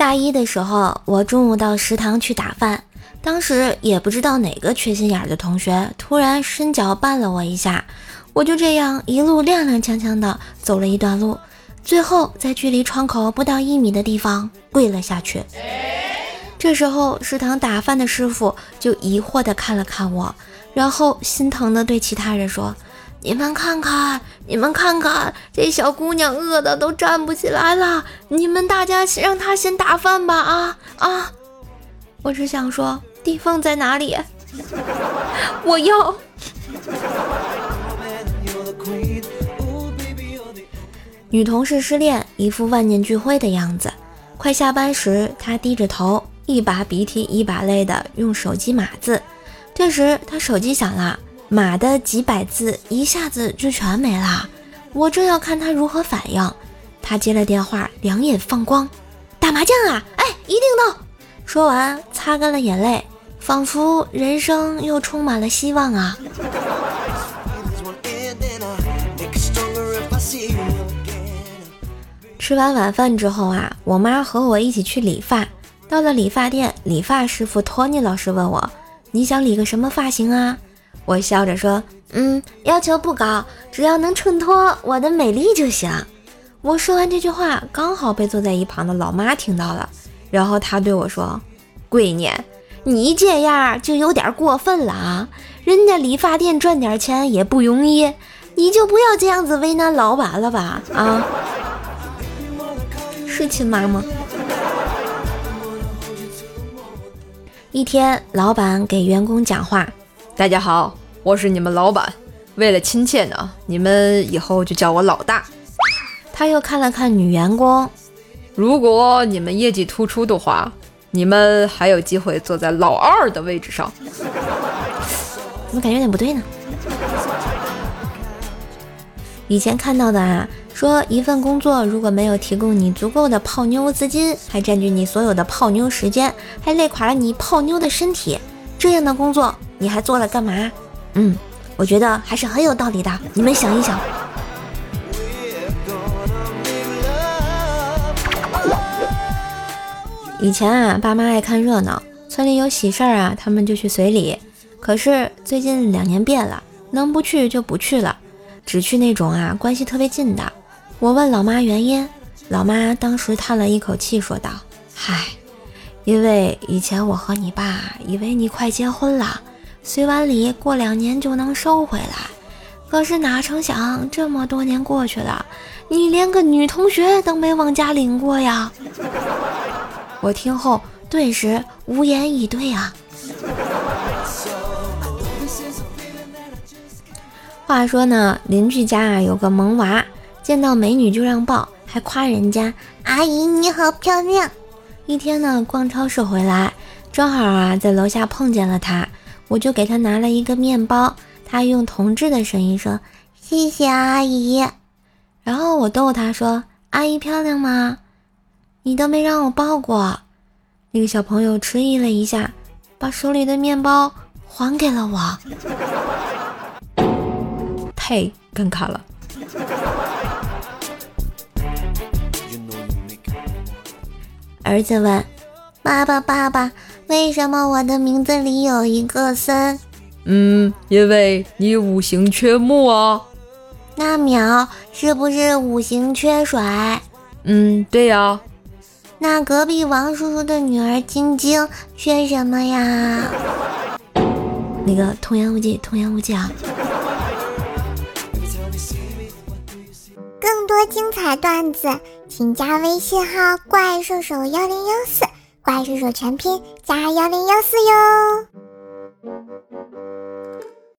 大一的时候，我中午到食堂去打饭，当时也不知道哪个缺心眼的同学突然伸脚绊了我一下，我就这样一路踉踉跄跄的走了一段路，最后在距离窗口不到一米的地方跪了下去。这时候食堂打饭的师傅就疑惑的看了看我，然后心疼的对其他人说。你们看看，你们看看，这小姑娘饿的都站不起来了。你们大家让她先打饭吧，啊啊！我只想说，地缝在哪里？我要。女同事失恋，一副万念俱灰的样子。快下班时，她低着头，一把鼻涕一把泪的用手机码字。这时，她手机响了。码的几百字一下子就全没了，我正要看他如何反应，他接了电话，两眼放光，打麻将啊？哎，一定到。说完，擦干了眼泪，仿佛人生又充满了希望啊。吃完晚饭之后啊，我妈和我一起去理发，到了理发店，理发师傅托尼老师问我，你想理个什么发型啊？我笑着说：“嗯，要求不高，只要能衬托我的美丽就行。”我说完这句话，刚好被坐在一旁的老妈听到了，然后她对我说：“闺女，你这样就有点过分了啊！人家理发店赚点钱也不容易，你就不要这样子为难老板了吧？啊，是亲妈吗？”一天，老板给员工讲话：“大家好。”我是你们老板，为了亲切呢，你们以后就叫我老大。他又看了看女员工，如果你们业绩突出的话，你们还有机会坐在老二的位置上。怎么感觉有点不对呢？以前看到的啊，说一份工作如果没有提供你足够的泡妞资金，还占据你所有的泡妞时间，还累垮了你泡妞的身体，这样的工作你还做了干嘛？嗯，我觉得还是很有道理的。你们想一想，以前啊，爸妈爱看热闹，村里有喜事儿啊，他们就去随礼。可是最近两年变了，能不去就不去了，只去那种啊关系特别近的。我问老妈原因，老妈当时叹了一口气，说道：“嗨，因为以前我和你爸以为你快结婚了。”随完礼，过两年就能收回来。可是哪成想，这么多年过去了，你连个女同学都没往家领过呀！我听后顿时无言以对啊。话说呢，邻居家啊有个萌娃，见到美女就让抱，还夸人家阿姨你好漂亮。一天呢，逛超市回来，正好啊在楼下碰见了她。我就给他拿了一个面包，他用同志的声音说：“谢谢阿姨。”然后我逗他说：“阿姨漂亮吗？你都没让我抱过。”那个小朋友迟疑了一下，把手里的面包还给了我。太尴尬了。儿子问：“爸爸，爸爸。”为什么我的名字里有一个森？嗯，因为你五行缺木啊。那淼是不是五行缺水？嗯，对呀。那隔壁王叔叔的女儿晶晶缺什么呀？那个童言无忌，童言无忌啊。更多精彩段子，请加微信号“怪兽手幺零幺四”。怪兽手全拼加幺零幺四哟。